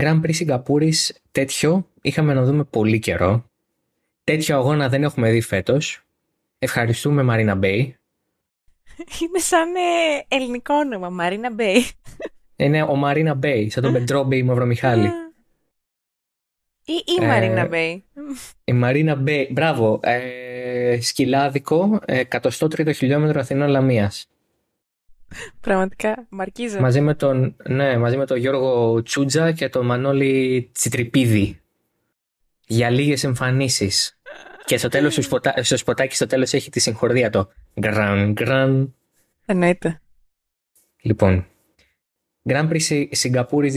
Grand Prix Σιγκαπούρης τέτοιο είχαμε να δούμε πολύ καιρό. Τέτοιο αγώνα δεν έχουμε δει φέτος. Ευχαριστούμε Μαρίνα Μπέι. Είναι σαν ε, ελληνικό όνομα, Μαρίνα Μπέι. Είναι ο Μαρίνα Μπέι, σαν τον Πετρόμπεη Μαυρομιχάλη. Ή η Ε, Μαρίνα Μπέι. Η Μαρίνα Μπέι, μπράβο. Ε, σκυλάδικο, ε, 103ο χιλιόμετρο Αθηνών Λαμίας. Πραγματικά, μαρκίζα. Μαζί με τον, ναι, μαζί με τον Γιώργο Τσούτζα και τον Μανώλη Τσιτρυπίδη. Για λίγες εμφανίσεις. Και στο τέλος, στο, σποτα... στο σποτάκι στο τέλος έχει τη συγχορδία το γκραν γκραν. Εννοείται. Λοιπόν, Grand Prix Σι- Σιγκαπούρης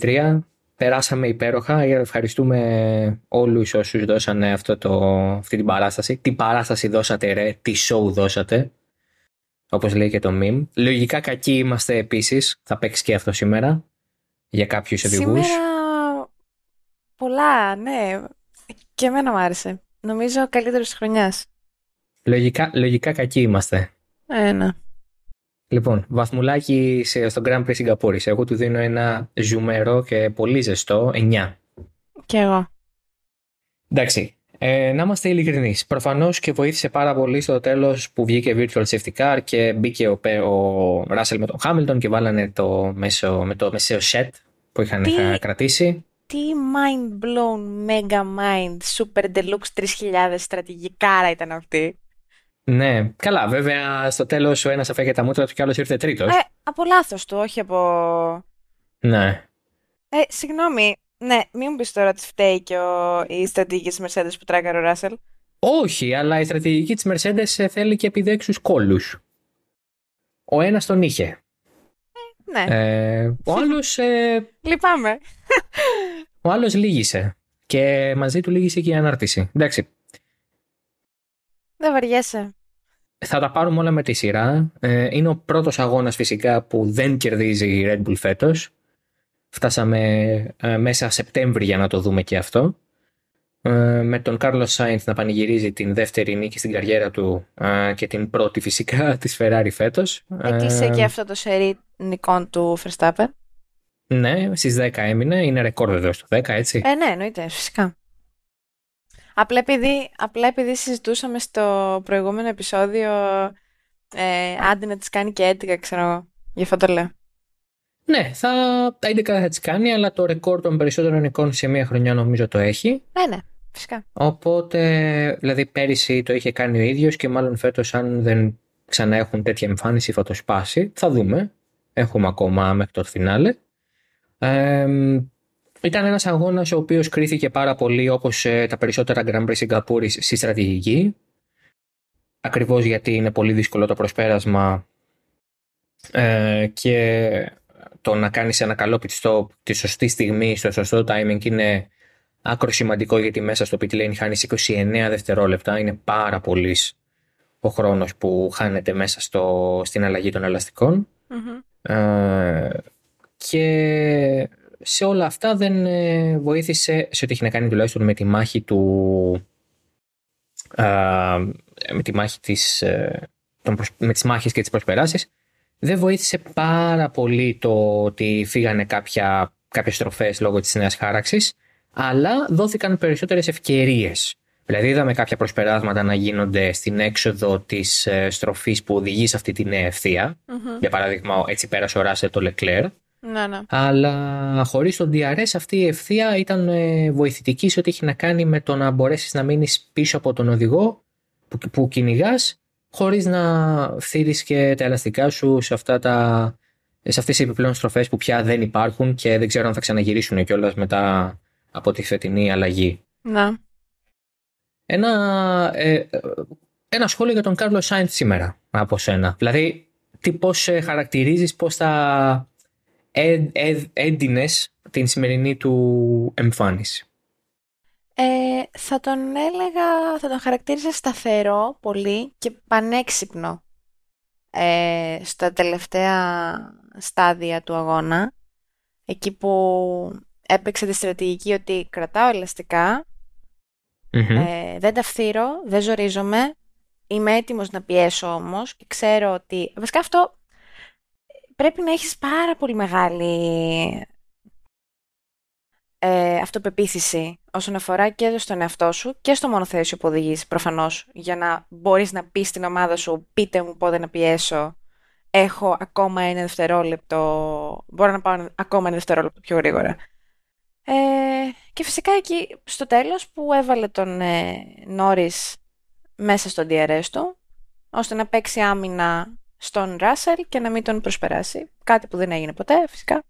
2023. Περάσαμε υπέροχα. Ευχαριστούμε όλους όσους δώσανε αυτό το, αυτή την παράσταση. Τι παράσταση δώσατε ρε, τι show δώσατε. Όπως λέει και το meme. Λογικά κακοί είμαστε επίσης. Θα παίξει και αυτό σήμερα. Για κάποιους οδηγούς. Σήμερα πολλά, ναι. Και εμένα μου άρεσε. Νομίζω ο καλύτερος της χρονιάς. Λογικά, λογικά κακοί είμαστε. Ένα. Λοιπόν, βαθμουλάκι σε- στο Grand Prix Σιγκαπούρης. Εγώ του δίνω ένα ζουμερό και πολύ ζεστό 9. Κι εγώ. Εντάξει. Ε, να είμαστε ειλικρινείς. Προφανώς και βοήθησε πάρα πολύ στο τέλος που βγήκε Virtual Safety Car και μπήκε ο, Πε- ο Russell με τον Hamilton και βάλανε το μέσο, με το μεσαίο set που είχαν Τι- είχα κρατήσει. Τι mind blown, mega mind, super deluxe 3000 στρατηγικάρα ήταν αυτή. Ναι, καλά. Βέβαια, στο τέλος ο ένας αφέγε τα μούτρα του και ο άλλος ήρθε τρίτος. Ε, από λάθος του, όχι από... Ναι. Ε, συγγνώμη. Ναι, μην μου πεις τώρα ότι φταίει και ο... η στρατηγική της Mercedes που τράκαρε ο Ράσελ. Όχι, αλλά η στρατηγική της Mercedes θέλει και επιδέξους κόλου. Ο ένας τον είχε. Ναι, Ε, ο άλλος λυπάμαι. ο άλλος λύγησε. Και μαζί του λύγησε και η ανάρτηση. Εντάξει. Δεν βαριέσαι. Θα τα πάρουμε όλα με τη σειρά. Ε, είναι ο πρώτος αγώνας φυσικά που δεν κερδίζει η Red Bull φέτος. Φτάσαμε ε, μέσα Σεπτέμβρη για να το δούμε και αυτό. Ε, με τον Carlos Sainz να πανηγυρίζει την δεύτερη νίκη στην καριέρα του ε, και την πρώτη φυσικά της Ferrari φέτος. Έκλεισε Ε, και αυτό το σερί νικών του Verstappen. Ναι, στις 10 έμεινε. Είναι ρεκόρ βεβαίως το 10, έτσι. Ε, ναι, εννοείται, φυσικά. Απλά επειδή, απλά επειδή συζητούσαμε στο προηγούμενο επεισόδιο ε, άντε να τις κάνει και 11, ξέρω εγώ. Γι' αυτό το λέω. Ναι, θα, τα 11 θα τις κάνει, αλλά το ρεκόρ των περισσότερων εικόνων σε μία χρονιά νομίζω το έχει. Ναι, ναι, φυσικά. Οπότε, δηλαδή πέρυσι το είχε κάνει ο ίδιος και μάλλον φέτος αν δεν ξανά έχουν τέτοια εμφάνιση θα το σπάσει. Θα δούμε. Έχουμε ακόμα μέχρι το φινάλε. Ε, ήταν ένας αγώνας ο οποίος κρίθηκε πάρα πολύ όπως ε, τα περισσότερα Grand Prix Σιγκαπούρης στη στρατηγική. Ακριβώς γιατί είναι πολύ δύσκολο το προσπέρασμα ε, και το να κάνεις ένα καλό pit stop τη σωστή στιγμή, στο σωστό timing είναι άκρο σημαντικό γιατί μέσα στο pit lane χάνεις 29 δευτερόλεπτα. Είναι πάρα πολύς ο χρόνος που χάνεται μέσα στο, στην αλλαγή των ελαστικών. Μμμ. Ε, και σε όλα αυτά δεν ε, βοήθησε σε ό,τι έχει να κάνει τουλάχιστον με τη μάχη του α, με τη μάχη της, ε, των προσ- με τις μάχες και τις προσπεράσεις δεν βοήθησε πάρα πολύ το ότι φύγανε κάποια, κάποιες στροφές λόγω της νέας χάραξης αλλά δόθηκαν περισσότερες ευκαιρίες. Δηλαδή είδαμε κάποια προσπεράσματα να γίνονται στην έξοδο της ε, στροφής που οδηγεί σε αυτή τη νέα ευθεία. Μμμ. Για παράδειγμα, έτσι πέρασε ο Ράσελ το Leclerc. Ναι, ναι. Αλλά χωρίς τον DRS αυτή η ευθεία ήταν ε, βοηθητική σε ό,τι έχει να κάνει με το να μπορέσεις να μείνεις πίσω από τον οδηγό που, που κυνηγάς, χωρίς να φθείρει και τα ελαστικά σου σε, αυτά τα, σε αυτές τις επιπλέον στροφές που πια δεν υπάρχουν και δεν ξέρω αν θα ξαναγυρίσουν κιόλας μετά από τη φετινή αλλαγή. Να. Ένα, ε, ένα σχόλιο για τον Κάρλο Σάιντ σήμερα από σένα. Δηλαδή, τι πώς ε, χαρακτηρίζεις, πώς θα ε, ε, έντυνες την σημερινή του εμφάνιση; Ε, θα τον έλεγα, θα τον χαρακτήριζα σταθερό πολύ και πανέξυπνο ε, στα τελευταία στάδια του αγώνα. Εκεί που έπαιξε τη στρατηγική ότι κρατάω ελαστικά, Μμμ. ε, δεν τα φθείρω, δεν ζορίζομαι, είμαι έτοιμος να πιέσω όμως και ξέρω ότι... Βασικά αυτό πρέπει να έχεις πάρα πολύ μεγάλη ε, αυτοπεποίθηση όσον αφορά και στον εαυτό σου και στο μονοθέσιο που οδηγείς προφανώς για να μπορείς να πεις στην ομάδα σου πείτε μου πότε να πιέσω. Έχω ακόμα ένα δευτερόλεπτο μπορώ να πάω ακόμα ένα δευτερόλεπτο πιο γρήγορα. Ε, και φυσικά εκεί στο τέλος που έβαλε τον ε, Νόρις μέσα στο DRS του ώστε να παίξει άμυνα στον Ράσελ και να μην τον προσπεράσει. Κάτι που δεν έγινε ποτέ φυσικά.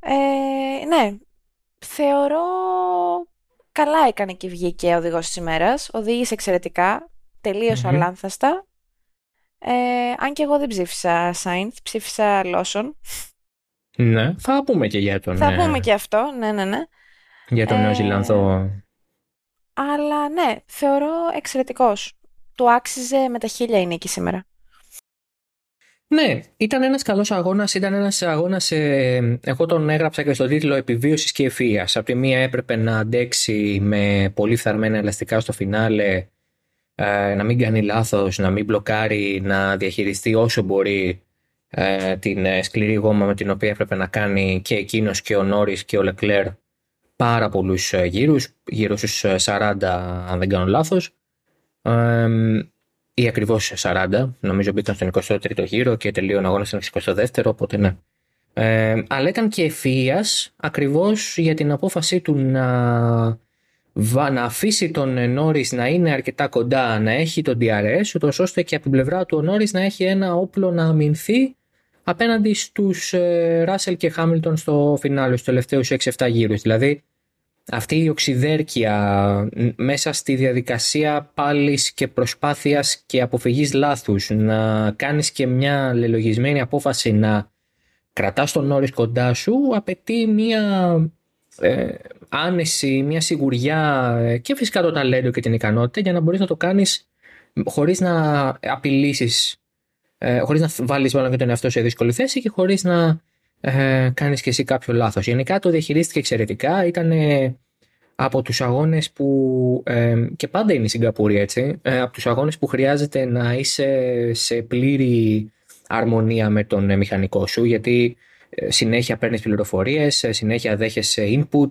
Ε, ναι, θεωρώ καλά έκανε και βγήκε ο οδηγός της ημέρας. Οδήγησε εξαιρετικά. Τελείωσε mm-hmm. αλάνθαστα. Ε, αν και εγώ δεν ψήφισα Σάινθ, ψήφισα Λόσον. Ναι, θα πούμε και για τον. Θα ε, πούμε και αυτό, ναι, ναι, ναι. Για τον ε, Νέο Αλλά ναι, θεωρώ εξαιρετικός. Του άξιζε με τα χίλια είναι εκεί σήμερα. Ναι, ήταν ένας καλός αγώνας, ήταν ένας αγώνας, ε, εγώ τον έγραψα και στον τίτλο επιβίωσης και ευφυΐας. Από τη μία έπρεπε να αντέξει με πολύ φθαρμένα ελαστικά στο φινάλε, ε, να μην κάνει λάθος, να μην μπλοκάρει, να διαχειριστεί όσο μπορεί ε, την ε, σκληρή γόμα με την οποία έπρεπε να κάνει και εκείνος και ο Νόρις και ο Λεκλέρ πάρα πολλούς ε, γύρους, γύρω στους 40 αν δεν κάνω λάθος ή ακριβώς 40. Νομίζω μπήκαν στον 23ο γύρο και τελείωνε αγώνας στον 22ο, οπότε ναι. Ε, αλλά ήταν και ευφυία ακριβώς για την απόφασή του να, να αφήσει τον Νόρις να είναι αρκετά κοντά, να έχει τον DRS, ούτως ώστε και από την πλευρά του ο Νόρις να έχει ένα όπλο να αμυνθεί απέναντι στους Ράσελ και Χάμιλτον στο φινάλε, στους τελευταίους 6-7 γύρους. Δηλαδή, αυτή η οξυδέρκεια μέσα στη διαδικασία πάλης και προσπάθειας και αποφυγής λάθους να κάνεις και μια λελογισμένη απόφαση να κρατάς τον όρις κοντά σου απαιτεί μια ε, άνεση, μια σιγουριά και φυσικά το ταλέντο και την ικανότητα για να μπορείς να το κάνεις χωρίς να απειλήσεις ε, χωρίς να βάλεις μάλλον και τον εαυτό σε δύσκολη θέση και χωρίς να ε, κάνεις και εσύ κάποιο λάθος. Γενικά το διαχειρίστηκε εξαιρετικά, ήταν από τους αγώνες που, ε, και πάντα είναι η Σιγκαπούρη έτσι, ε, από τους αγώνες που χρειάζεται να είσαι σε πλήρη αρμονία με τον ε, μηχανικό σου, γιατί συνέχεια παίρνεις πληροφορίες, συνέχεια δέχεσαι input,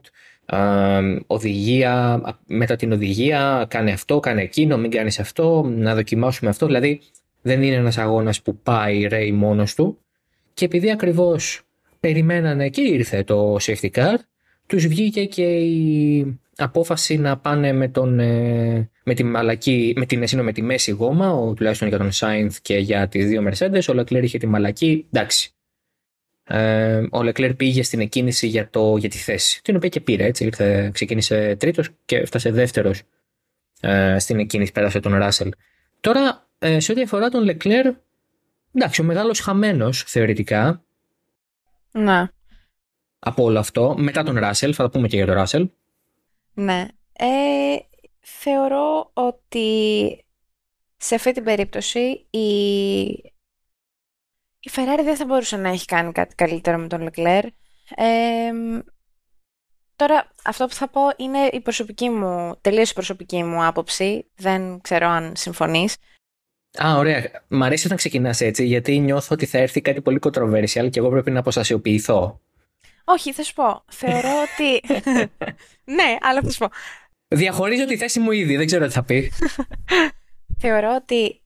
οδηγία, μετά την οδηγία, κάνε αυτό, κάνε εκείνο, μην κάνεις αυτό, να δοκιμάσουμε αυτό, δηλαδή δεν είναι ένας αγώνας που πάει ρέει μόνος του. Και επειδή ακριβώς περιμένανε και ήρθε το safety car, τους βγήκε και η απόφαση να πάνε με, τον, ε, με, τη, μαλακή, με, την, με τη μέση γόμα, ο, τουλάχιστον για τον Σάινθ και για τις δύο Mercedes, ο Leclerc είχε τη μαλακή, εντάξει. Ε, ο Leclerc πήγε στην εκκίνηση για, το, για τη θέση, την οποία και πήρε, έτσι, ήρθε, ξεκίνησε τρίτος και έφτασε δεύτερος ε, στην εκκίνηση, πέρασε τον Ράσελ. Τώρα, ε, σε ό,τι αφορά τον Leclerc, εντάξει, ο μεγάλος χαμένος θεωρητικά, ναι. Από όλο αυτό, μετά τον Ράσελ, θα τα πούμε και για τον Ράσελ. Ναι. Ε, θεωρώ ότι σε αυτή την περίπτωση η, η Ferrari δεν θα μπορούσε να έχει κάνει κάτι καλύτερο με τον Leclerc. Ε, τώρα, αυτό που θα πω είναι η προσωπική μου, τελείως η προσωπική μου άποψη. Δεν ξέρω αν συμφωνείς. Α, ωραία. Μ' αρέσει όταν ξεκινάς έτσι, γιατί νιώθω ότι θα έρθει κάτι πολύ controversial και εγώ πρέπει να αποστασιοποιηθώ. Όχι, θα σου πω. Θεωρώ ότι. ναι, αλλά θα σου πω. Διαχωρίζω τη θέση μου ήδη, δεν ξέρω τι θα πει. Θεωρώ ότι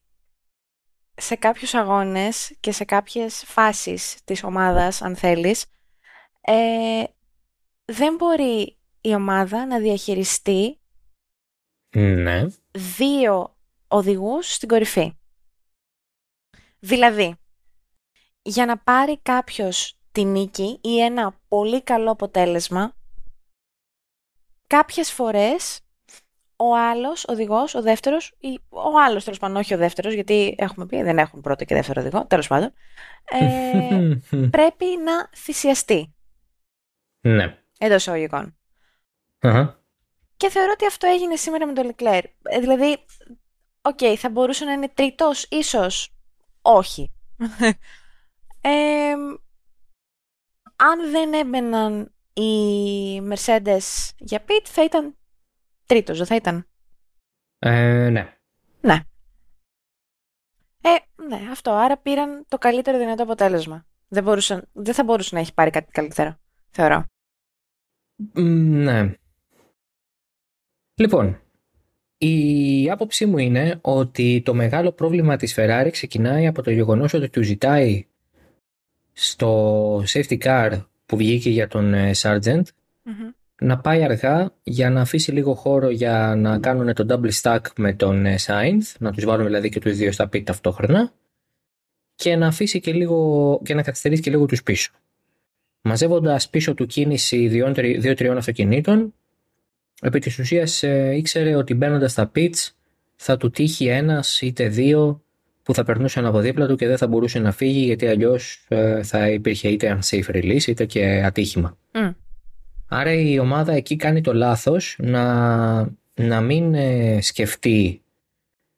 σε κάποιους αγώνες και σε κάποιες φάσεις της ομάδας, αν θέλεις, ε, δεν μπορεί η ομάδα να διαχειριστεί ναι. δύο οδηγούς στην κορυφή. Δηλαδή, για να πάρει κάποιος τη νίκη ή ένα πολύ καλό αποτέλεσμα, κάποιες φορές ο άλλος οδηγός, ο δεύτερος, ή ο άλλος τέλος πάντων, όχι ο δεύτερος, γιατί έχουμε πει δεν έχουν πρώτο και δεύτερο οδηγό, τέλος πάντων, ε, πρέπει να θυσιαστεί. Ναι. Εντός Και θεωρώ ότι αυτό έγινε σήμερα με τον Λεκλέρ. Δηλαδή, OK, okay, θα μπορούσε να είναι τρίτος, ίσως όχι. ε, αν δεν έμπαιναν οι Mercedes για pit, θα ήταν τρίτος, δεν θα ήταν. Ε, ναι. Ναι. Ε, ναι, αυτό. Άρα πήραν το καλύτερο δυνατό αποτέλεσμα. Δεν, μπορούσαν, δεν θα μπορούσε να έχει πάρει κάτι καλύτερο, θεωρώ. Ναι. Λοιπόν, η άποψή μου είναι ότι το μεγάλο πρόβλημα της Ferrari ξεκινάει από το γεγονός ότι του ζητάει στο safety car που βγήκε για τον ε, Sargent να πάει αργά για να αφήσει λίγο χώρο για να κάνουν το double stack με τον ε, Sainz, να τους βάλουν δηλαδή και τους δύο στα πίτ ταυτόχρονα και να αφήσει και λίγο και να καθυστερήσει και λίγο τους πίσω. Μαζεύοντας πίσω του κίνηση δύο-τριών αυτοκινήτων, επί της ουσίας ε, ήξερε ότι μπαίνοντας στα pits θα του τύχει ένας είτε δύο που θα περνούσαν από δίπλα του και δεν θα μπορούσε να φύγει γιατί αλλιώς ε, θα υπήρχε είτε unsafe release είτε και ατύχημα. Άρα η ομάδα εκεί κάνει το λάθος να, να μην ε, σκεφτεί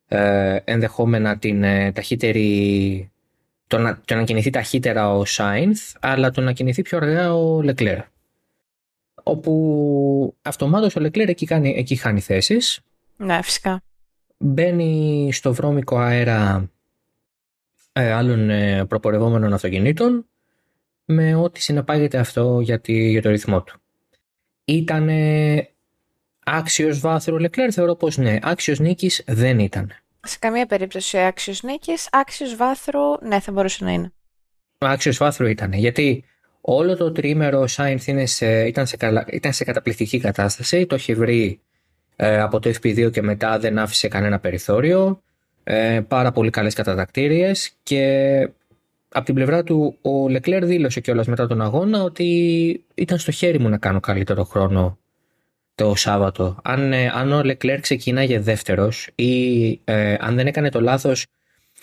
ε, ενδεχόμενα την ε, ταχύτερη το να, το να κινηθεί ταχύτερα ο Σάινθ αλλά το να κινηθεί πιο αργά ο Λεκλέρ όπου αυτομάτως ο Λεκλέρ εκεί, κάνει, εκεί χάνει θέσεις ναι φυσικά μπαίνει στο βρώμικο αέρα ε, άλλων ε, προπορευόμενων αυτοκινήτων με ό,τι συνεπάγεται αυτό για, για το ρυθμό του. Ήταν άξιος βάθρου Λεκλέρ, θεωρώ πως ναι. Άξιος νίκης δεν ήταν. Σε καμία περίπτωση άξιος νίκης, άξιος βάθρου ναι θα μπορούσε να είναι. Άξιος βάθρου ήταν, γιατί όλο το τρίμερο ο Σάινθ ήταν, σε ήταν σε καταπληκτική κατάσταση, το έχει βρει ε, από το FP2 και μετά δεν άφησε κανένα περιθώριο, ε, πάρα πολύ καλές κατατακτήριες και από την πλευρά του ο Λεκλέρ δήλωσε κιόλας μετά τον αγώνα ότι ήταν στο χέρι μου να κάνω καλύτερο χρόνο το Σάββατο. Αν, ε, αν ο Λεκλέρ ξεκίναγε δεύτερος ή ε, αν δεν έκανε το λάθος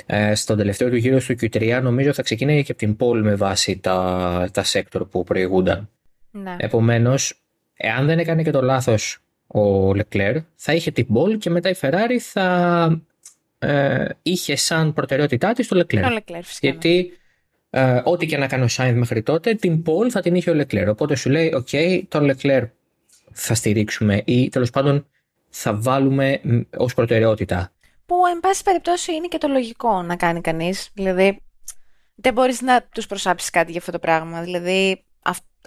ε, στον τελευταίο του γύρο στο Q3 νομίζω θα ξεκίναγε και από την πόλη με βάση τα, τα sector που προηγούνταν. Ναι. Επομένως, εάν δεν έκανε και το λάθος ο Λεκλέρ θα είχε την pole και μετά η Ferrari θα ε, είχε σαν προτεραιότητά της το Λεκλέρ. Το Leclerc φυσικά. Γιατί ε, ό,τι και να κάνει ο Σάινθ μέχρι τότε, την pole θα την είχε ο Λεκλέρ. Οπότε σου λέει, OK, okay, τον Λεκλέρ θα στηρίξουμε ή τέλος πάντων θα βάλουμε ως προτεραιότητα. Που εν πάση περιπτώσει είναι και το λογικό να κάνει κανείς. Δηλαδή δεν μπορείς να τους προσάψεις κάτι για αυτό το πράγμα. Δηλαδή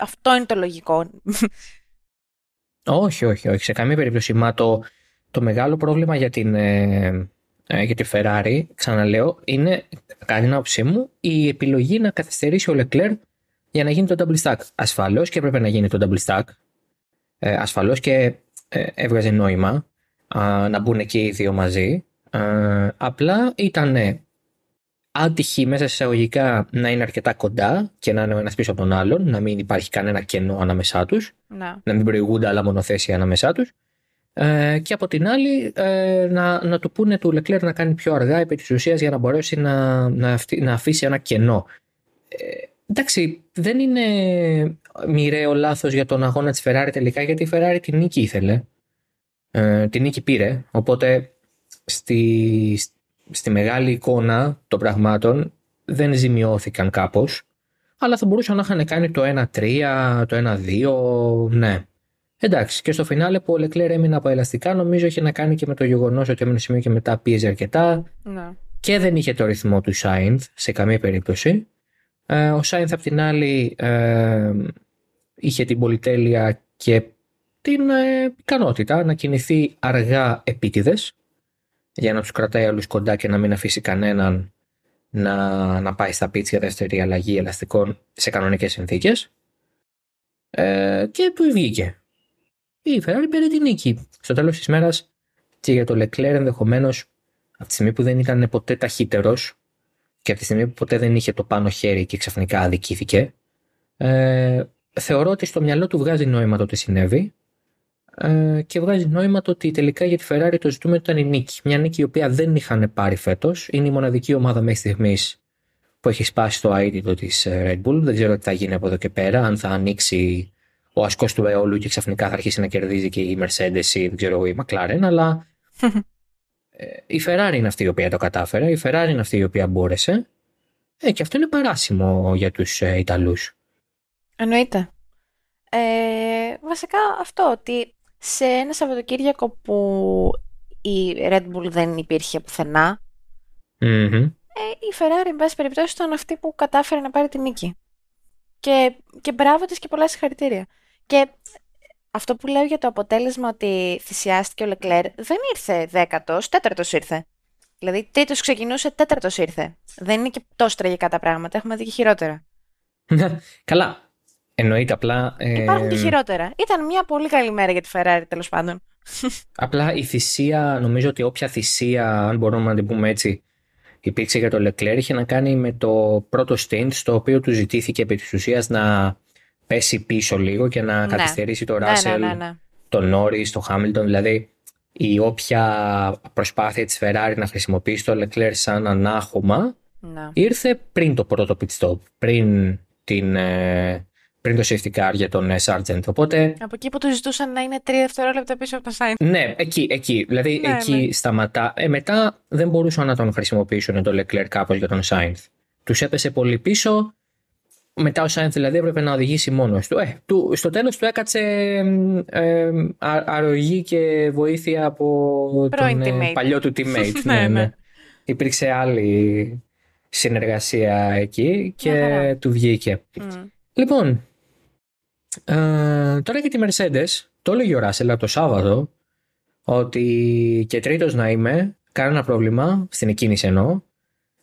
αυτό είναι το λογικό. Όχι, όχι, όχι. Σε καμία περίπτωση. Μα το, το μεγάλο πρόβλημα για την, ε, ε, για τη Ferrari, ξαναλέω, είναι, κατά την άποψή μου, η επιλογή να καθυστερήσει ο Leclerc για να γίνει το double stack. Ασφαλώς και έπρεπε να γίνει το double stack. Ε, ασφαλώς και ε, έβγαζε νόημα να μπουν και οι δύο μαζί. Απλά ήταν άτυχοι μέσα σε εισαγωγικά να είναι αρκετά κοντά και να είναι ο ένας πίσω από τον άλλον, να μην υπάρχει κανένα κενό ανάμεσά τους, να. να μην προηγούνται άλλα μονοθέσια ανάμεσά τους. Ε, και από την άλλη ε, να, να του πούνε του Λεκλέρ να κάνει πιο αργά επί της ουσίας για να μπορέσει να, να, να αφήσει ένα κενό. Ε, εντάξει, δεν είναι μοιραίο λάθος για τον αγώνα της Ferrari τελικά γιατί η Ferrari την νίκη ήθελε. Ε, την νίκη πήρε, οπότε στη, στη μεγάλη εικόνα των πραγμάτων δεν ζημιώθηκαν κάπως αλλά θα μπορούσαν να είχαν κάνει το 1-3, το 1-2, ναι. Εντάξει, και στο φινάλε που ο Λεκλέρ έμεινε από ελαστικά, νομίζω είχε να κάνει και με το γεγονός ότι έμεινε σημείο και μετά πίεζε αρκετά. Ναι. Και δεν είχε το ρυθμό του Σάινθ σε καμία περίπτωση. Ε, ο Σάινθ απ' την άλλη ε, είχε την πολυτέλεια και την ε, ικανότητα να κινηθεί αργά επίτηδες για να τους κρατάει όλους κοντά και να μην αφήσει κανέναν να, να πάει στα πίτσια δεύτερη αλλαγή ελαστικών σε κανονικές συνθήκες. Ε, και του βγήκε η Ferrari πήρε την νίκη. Στο τέλος της μέρας και για το Leclerc ενδεχομένως από τη στιγμή που δεν ήταν ποτέ ταχύτερος και από τη στιγμή που ποτέ δεν είχε το πάνω χέρι και ξαφνικά αδικήθηκε, ε, θεωρώ ότι στο μυαλό του βγάζει νόημα το τι συνέβη ε, και βγάζει νόημα το ότι τελικά για τη Ferrari το ζητούμενο ήταν η νίκη. Μια νίκη η οποία δεν είχαν πάρει φέτος. Είναι η μοναδική ομάδα μέχρι στιγμής που έχει σπάσει το αίτητο της ε, Red Bull. Δεν ξέρω τι θα γίνει από εδώ και πέρα, αν θα ανοίξει ο ασκός του αιώλου και ξαφνικά θα αρχίσει να κερδίζει και η Mercedes ή δεν ξέρω η McLaren, αλλά ε, η Ferrari είναι αυτή η οποία το κατάφερε, η Ferrari είναι αυτή η οποία μπόρεσε ε, και αυτό είναι παράσιμο για τους ε, Ιταλούς. Εννοείται. Ε, βασικά αυτό, ότι σε ένα Σαββατοκύριακο που η Red Bull δεν υπήρχε πουθενά, mm-hmm. η Ferrari, εν πάση περιπτώσει, ήταν αυτή που κατάφερε να πάρει την νίκη. Και, και μπράβο της και πολλά συγχαρητήρια. Και αυτό που λέω για το αποτέλεσμα ότι θυσιάστηκε ο Λεκλέρ δεν ήρθε δέκατος, τέταρτος ήρθε. Δηλαδή τρίτος ξεκινούσε, τέταρτος ήρθε. Δεν είναι και τόσο τραγικά τα πράγματα, έχουμε δει και χειρότερα. Καλά, εννοείται απλά... Ε... Υπάρχουν και χειρότερα. Ήταν μια πολύ καλή μέρα για τη Ferrari τέλος πάντων. Απλά η θυσία, νομίζω ότι όποια θυσία, αν μπορούμε να την πούμε έτσι, υπήρξε για το Leclerc είχε να κάνει με το πρώτο stint στο οποίο του ζητήθηκε επί της ουσίας να πέσει πίσω λίγο και να ναι. καθυστερήσει το Ράσελ, ναι, ναι, ναι, τον Νόρι, το Χάμιλτον. Δηλαδή η όποια προσπάθεια της Ferrari να χρησιμοποιήσει το Leclerc σαν ανάχωμα ήρθε πριν το πρώτο pit stop, πριν, την, ε, πριν το safety car για τον ε, Sargent. Οπότε, από εκεί που του ζητούσαν να είναι τρία δευτερόλεπτα πίσω από το Sainz. Ναι, εκεί, εκεί. Δηλαδή εκεί ναι. σταματά. Ε, μετά δεν μπορούσαν να τον χρησιμοποιήσουν το Leclerc κάπως για τον Sainz. Τους έπεσε πολύ πίσω μετά ο Σάινθ δηλαδή έπρεπε να οδηγήσει μόνος του. Ε, του στο τέλος του έκατσε ε, αρρωγή και βοήθεια από τον ε, παλιό του teammate. ναι, ναι, ναι. Υπήρξε άλλη συνεργασία εκεί και του βγήκε. Λοιπόν, ε, τώρα για τη Mercedes, το έλεγε ο Ράσελ το Σάββατο ότι και τρίτος να είμαι, κανένα πρόβλημα, στην εκκίνηση εννοώ,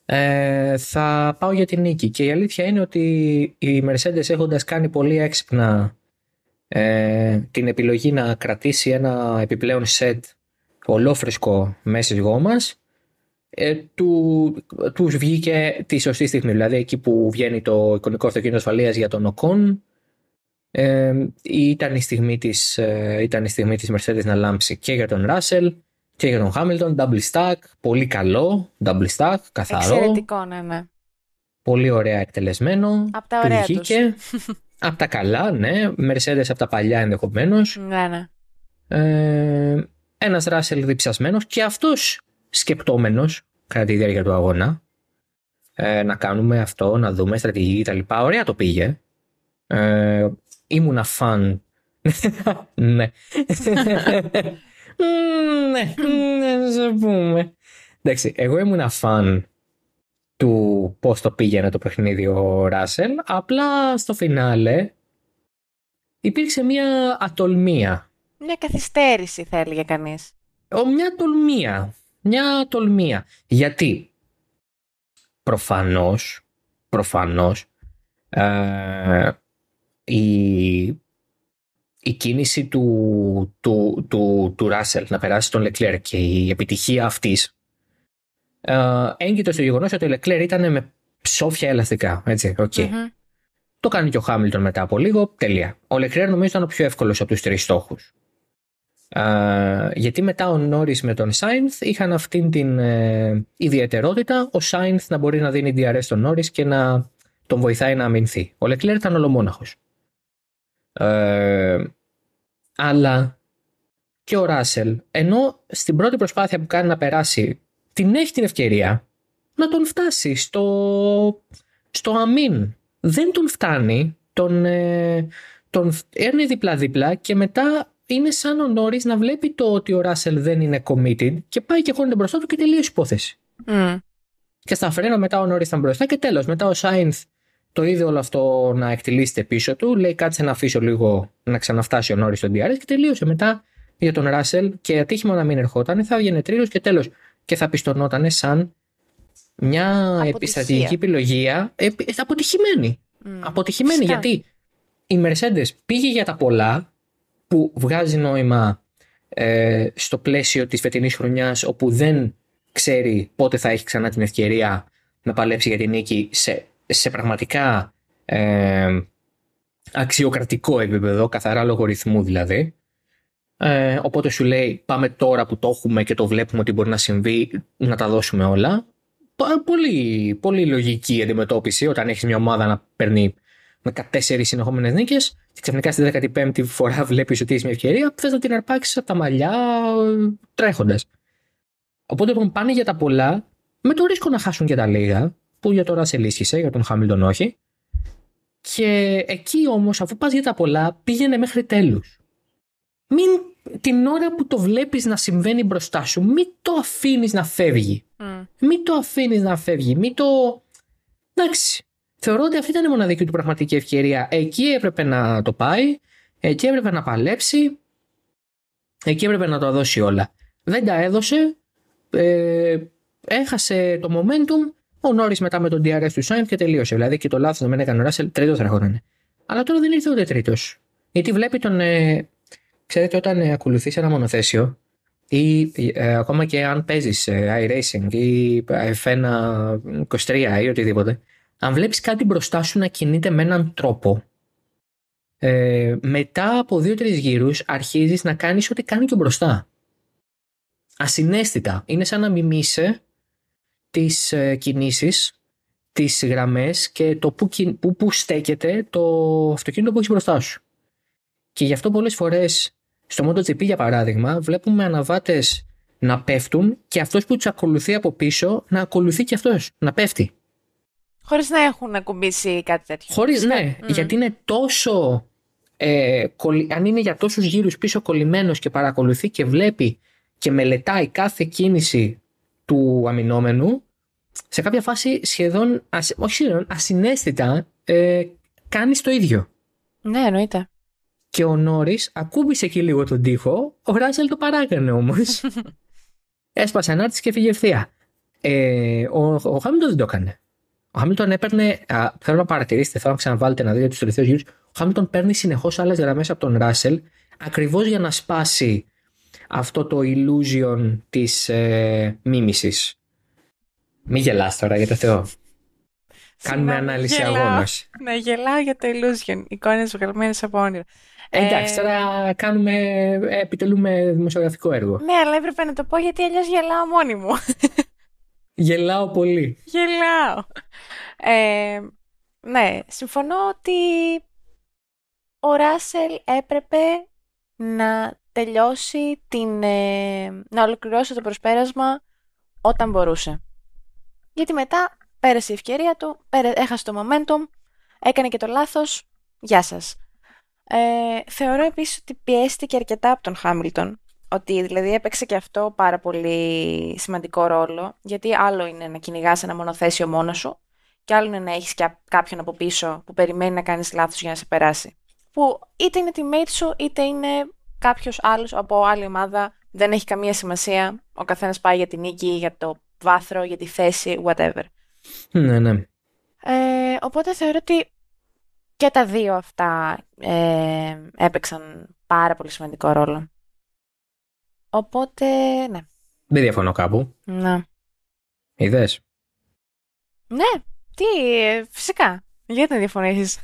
ε, θα πάω για την νίκη. Και η αλήθεια είναι ότι οι Mercedes έχοντας κάνει πολύ έξυπνα ε, την επιλογή να κρατήσει ένα επιπλέον σετ ολόφρεσκο μέσα στις γόμας ε, του, τους βγήκε τη σωστή στιγμή. Δηλαδή εκεί που βγαίνει το εικονικό αυτοκίνητο ασφαλείας για τον Οκόν ε, ήταν, η στιγμή της, ε, ήταν η στιγμή της Mercedes να λάμψει και για τον Russell και για τον Χάμιλτον, double stack, πολύ καλό, double stack, καθαρό. Εξαιρετικό, ναι, ναι. Πολύ ωραία εκτελεσμένο. Από τα ωραία τους. από τα καλά, ναι. Mercedes από τα παλιά ενδεχομένως. Ναι, ναι. Ε, ένας Ράσελ διψασμένος και αυτός σκεπτόμενος κατά τη διάρκεια του αγώνα. Ε, να κάνουμε αυτό, να δούμε στρατηγική κτλ. Ωραία το πήγε. Ε, ήμουνα φαν. ναι. Ναι, ναι, θα πούμε. Εντάξει, εγώ ήμουν φαν του πώς το πήγαινε το παιχνίδι ο Ράσελ. Απλά στο φινάλε υπήρξε μια ατολμία. Μια καθυστέρηση θα έλεγε κανείς. Μια τολμία. Μια τολμία. Γιατί; Προφανώς, προφανώς, ε, η η κίνηση του, του, του, του Ράσελ να περάσει τον Λεκλέρ και η επιτυχία αυτής ε, έγκυται στο γεγονός ότι ο Λεκλέρ ήταν με ψόφια ελαστικά. Έτσι, okay. Το κάνει και ο Χάμιλτον μετά από λίγο. Τελεία. Ο Λεκλέρ νομίζω ήταν ο πιο εύκολος από τους τρεις στόχους. Uh, γιατί μετά ο Νόρι με τον Σάινθ είχαν αυτήν την ε, ιδιαιτερότητα ο Σάινθ να μπορεί να δίνει DRS στον Νόρι και να τον βοηθάει να αμυνθεί. Ο Λεκλέρ ήταν ολομόναχος. Ε, αλλά και ο Ράσελ, ενώ στην πρώτη προσπάθεια που κάνει να περάσει, την έχει την ευκαιρία να τον φτάσει στο, στο αμήν. Δεν τον φτάνει, τον, ε, τον έρνει δίπλα-δίπλα και μετά είναι σαν ο Νόρις να βλέπει το ότι ο Ράσελ δεν είναι committed και πάει και χώνεται μπροστά του και τελείωσε η υπόθεση. Mm. Και στα φρένα μετά ο Νόρις ήταν μπροστά και τέλος. Μετά ο Σάινθ το είδε όλο αυτό να εκτελήσεται πίσω του. Λέει κάτσε να αφήσω λίγο να ξαναφτάσει ο Νόρις στον DRS και τελείωσε μετά για τον Ράσελ. Και ατύχημα να μην ερχόταν, θα έβγαινε τρίτο και τέλος. Και θα πιστονόταν σαν μια επιστρατηγική επιλογή ε, αποτυχημένη. Mm. Αποτυχημένη γιατί η Mercedes πήγε για τα πολλά που βγάζει νόημα ε, στο πλαίσιο της φετινής χρονιάς όπου δεν ξέρει πότε θα έχει ξανά την ευκαιρία να παλέψει για την νίκη σε σε πραγματικά ε, αξιοκρατικό επίπεδο, καθαρά λογοριθμού δηλαδή. Ε, οπότε σου λέει πάμε τώρα που το έχουμε και το βλέπουμε ότι μπορεί να συμβεί να τα δώσουμε όλα. Πολύ, πολύ λογική αντιμετώπιση όταν έχεις μια ομάδα να παίρνει 14 συνεχόμενες νίκες και ξαφνικά στην 15η φορά βλέπεις ότι έχεις μια ευκαιρία θες να την αρπάξεις από τα μαλλιά τρέχοντας. Οπότε λοιπόν πάνε για τα πολλά με το ρίσκο να χάσουν και τα λίγα που για τώρα σε λύσχησε, για τον Χάμιλτον όχι. Και εκεί όμως αφού πας για τα πολλά πήγαινε μέχρι τέλους. Μην την ώρα που το βλέπεις να συμβαίνει μπροστά σου, μην το αφήνεις να φεύγει. Mm. Μην το αφήνεις να φεύγει. Μην το... Εντάξει. Θεωρώ ότι αυτή ήταν η μοναδική του πραγματική ευκαιρία. Εκεί έπρεπε να το πάει. Εκεί έπρεπε να παλέψει, εκεί έπρεπε να το δώσει όλα. Δεν τα έδωσε, ε, έχασε το momentum, ο Νόρι μετά με τον DRS του Σάινθ και τελείωσε. Δηλαδή και το λάθος να μην έκανε ο Ράσελ, τρίτος θα έρχονταν. Αλλά τώρα δεν ήρθε ούτε τρίτος. Γιατί βλέπει τον. Ε, ξέρετε, όταν ε, ακολουθείς ένα μονοθέσιο ή ε, ακόμα και αν παίζεις ε, iRacing ή F1 23 ή οτιδήποτε, αν βλέπεις κάτι μπροστά σου να κινείται με έναν τρόπο, ε, μετά από δύο-τρεις γύρους αρχίζεις να κάνεις ό,τι κάνει και μπροστά. Ασυναίσθητα. Είναι σαν να μιμήσει τις ε, κινήσεις, τις γραμμές και το που, που, που στέκεται το αυτοκίνητο που έχει μπροστά σου. Και γι' αυτό πολλές φορές στο MotoGP για παράδειγμα βλέπουμε αναβάτες να πέφτουν και αυτός που τους ακολουθεί από πίσω να ακολουθεί και αυτός, να πέφτει. Χωρίς να έχουν ακουμπήσει κάτι τέτοιο. Χωρίς, ναι, γιατί είναι τόσο... Ε, αν είναι για τόσους γύρους πίσω κολλημένος και παρακολουθεί και βλέπει και μελετάει κάθε κίνηση του αμυνόμενου, σε κάποια φάση σχεδόν, όχι σχεδόν, ασυναίσθητα ε, κάνεις το ίδιο. Ναι, εννοείται. Και ο Νόρις ακούμπησε εκεί λίγο τον τοίχο, ο Ράζελ το παράγανε όμως. Έσπασε ανάρτηση και φύγε ευθεία. Ε, ο, ο Χάμιλτον δεν το έκανε. Ο Χάμιλτον έπαιρνε. Α, θέλω να παρατηρήσετε, θέλω να ξαναβάλετε να δείτε τους τελευταίους γύρους. Ο Χάμιλτον παίρνει συνεχώς άλλες γραμμές από τον Ράσελ, ακριβώς για να σπάσει αυτό το illusion της ε, μίμησης. Μην γελάς τώρα, για το Θεό. Κάνουμε ανάλυση αγώνας. Ναι, γελάω για το illusion. Εικόνες βγαλμένες από όνειρα. Ε, εντάξει, τώρα κάνουμε, επιτελούμε δημοσιογραφικό έργο. Ναι, αλλά έπρεπε να το πω γιατί αλλιώς γελάω μόνη μου. Γελάω πολύ. Γελάω. Ε, ναι, συμφωνώ ότι ο Ράσελ έπρεπε να τελειώσει την, ε, να ολοκληρώσει το προσπέρασμα όταν μπορούσε. Γιατί μετά πέρασε η ευκαιρία του, έχασε το momentum, έκανε και το λάθος, γεια σας. Ε, θεωρώ επίσης ότι πιέστηκε αρκετά από τον Χάμιλτον. Ότι δηλαδή έπαιξε και αυτό πάρα πολύ σημαντικό ρόλο. Γιατί άλλο είναι να κυνηγάς ένα μονοθέσιο μόνος σου, και άλλο είναι να έχεις κάποιον από πίσω που περιμένει να κάνεις λάθος για να σε περάσει. Που είτε είναι teammate σου, είτε είναι κάποιος άλλος από άλλη ομάδα. Δεν έχει καμία σημασία. Ο καθένας πάει για την νίκη, για το βάθρο, για τη θέση, whatever. Ναι, ναι. Ε, οπότε θεωρώ ότι και τα δύο αυτά ε, έπαιξαν πάρα πολύ σημαντικό ρόλο. Οπότε, ναι. Δεν διαφωνώ κάπου. Ναι. Είδες; Ναι, τι, φυσικά. Γιατί να διαφωνήσεις;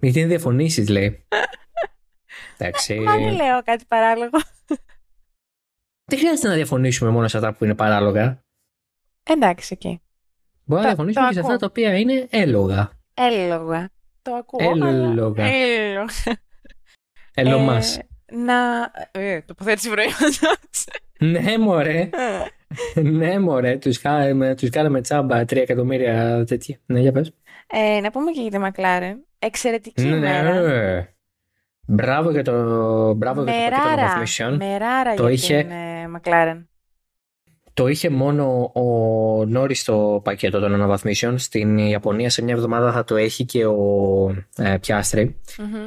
Γιατί να διαφωνήσεις, λέει. Εντάξει. Μα δεν λέω κάτι παράλογο. Δεν χρειάζεται να διαφωνήσουμε μόνο σε αυτά που είναι παράλογα; Εντάξει, εκεί. Okay. Μπορεί να διαφωνήσουμε και σε αυτά τα οποία είναι έλογα. Έλογα. Το ακούω. Έλογα. Έλογα. Έλομας. Ε, να... Ε, τοποθέτηση προϊόντος. ναι, μωρέ. ναι, μωρέ. Τους, κάναμε, τους κάναμε τσάμπα 3 εκατομμύρια τέτοια. Ναι, για πες. Ε, να πούμε και για τη Μακλάρεν. Εξαιρετική ναι, μέρα. Μπράβο για το, μπράβο για το πακέτο των βαθμίσεων. Μεράρα το για είχε... την ε, Μακλάρεν. Το είχε μόνο ο Νόρι στο πακέτο των αναβαθμίσεων. Στην Ιαπωνία σε μια εβδομάδα θα το έχει και ο ε, πιαστρη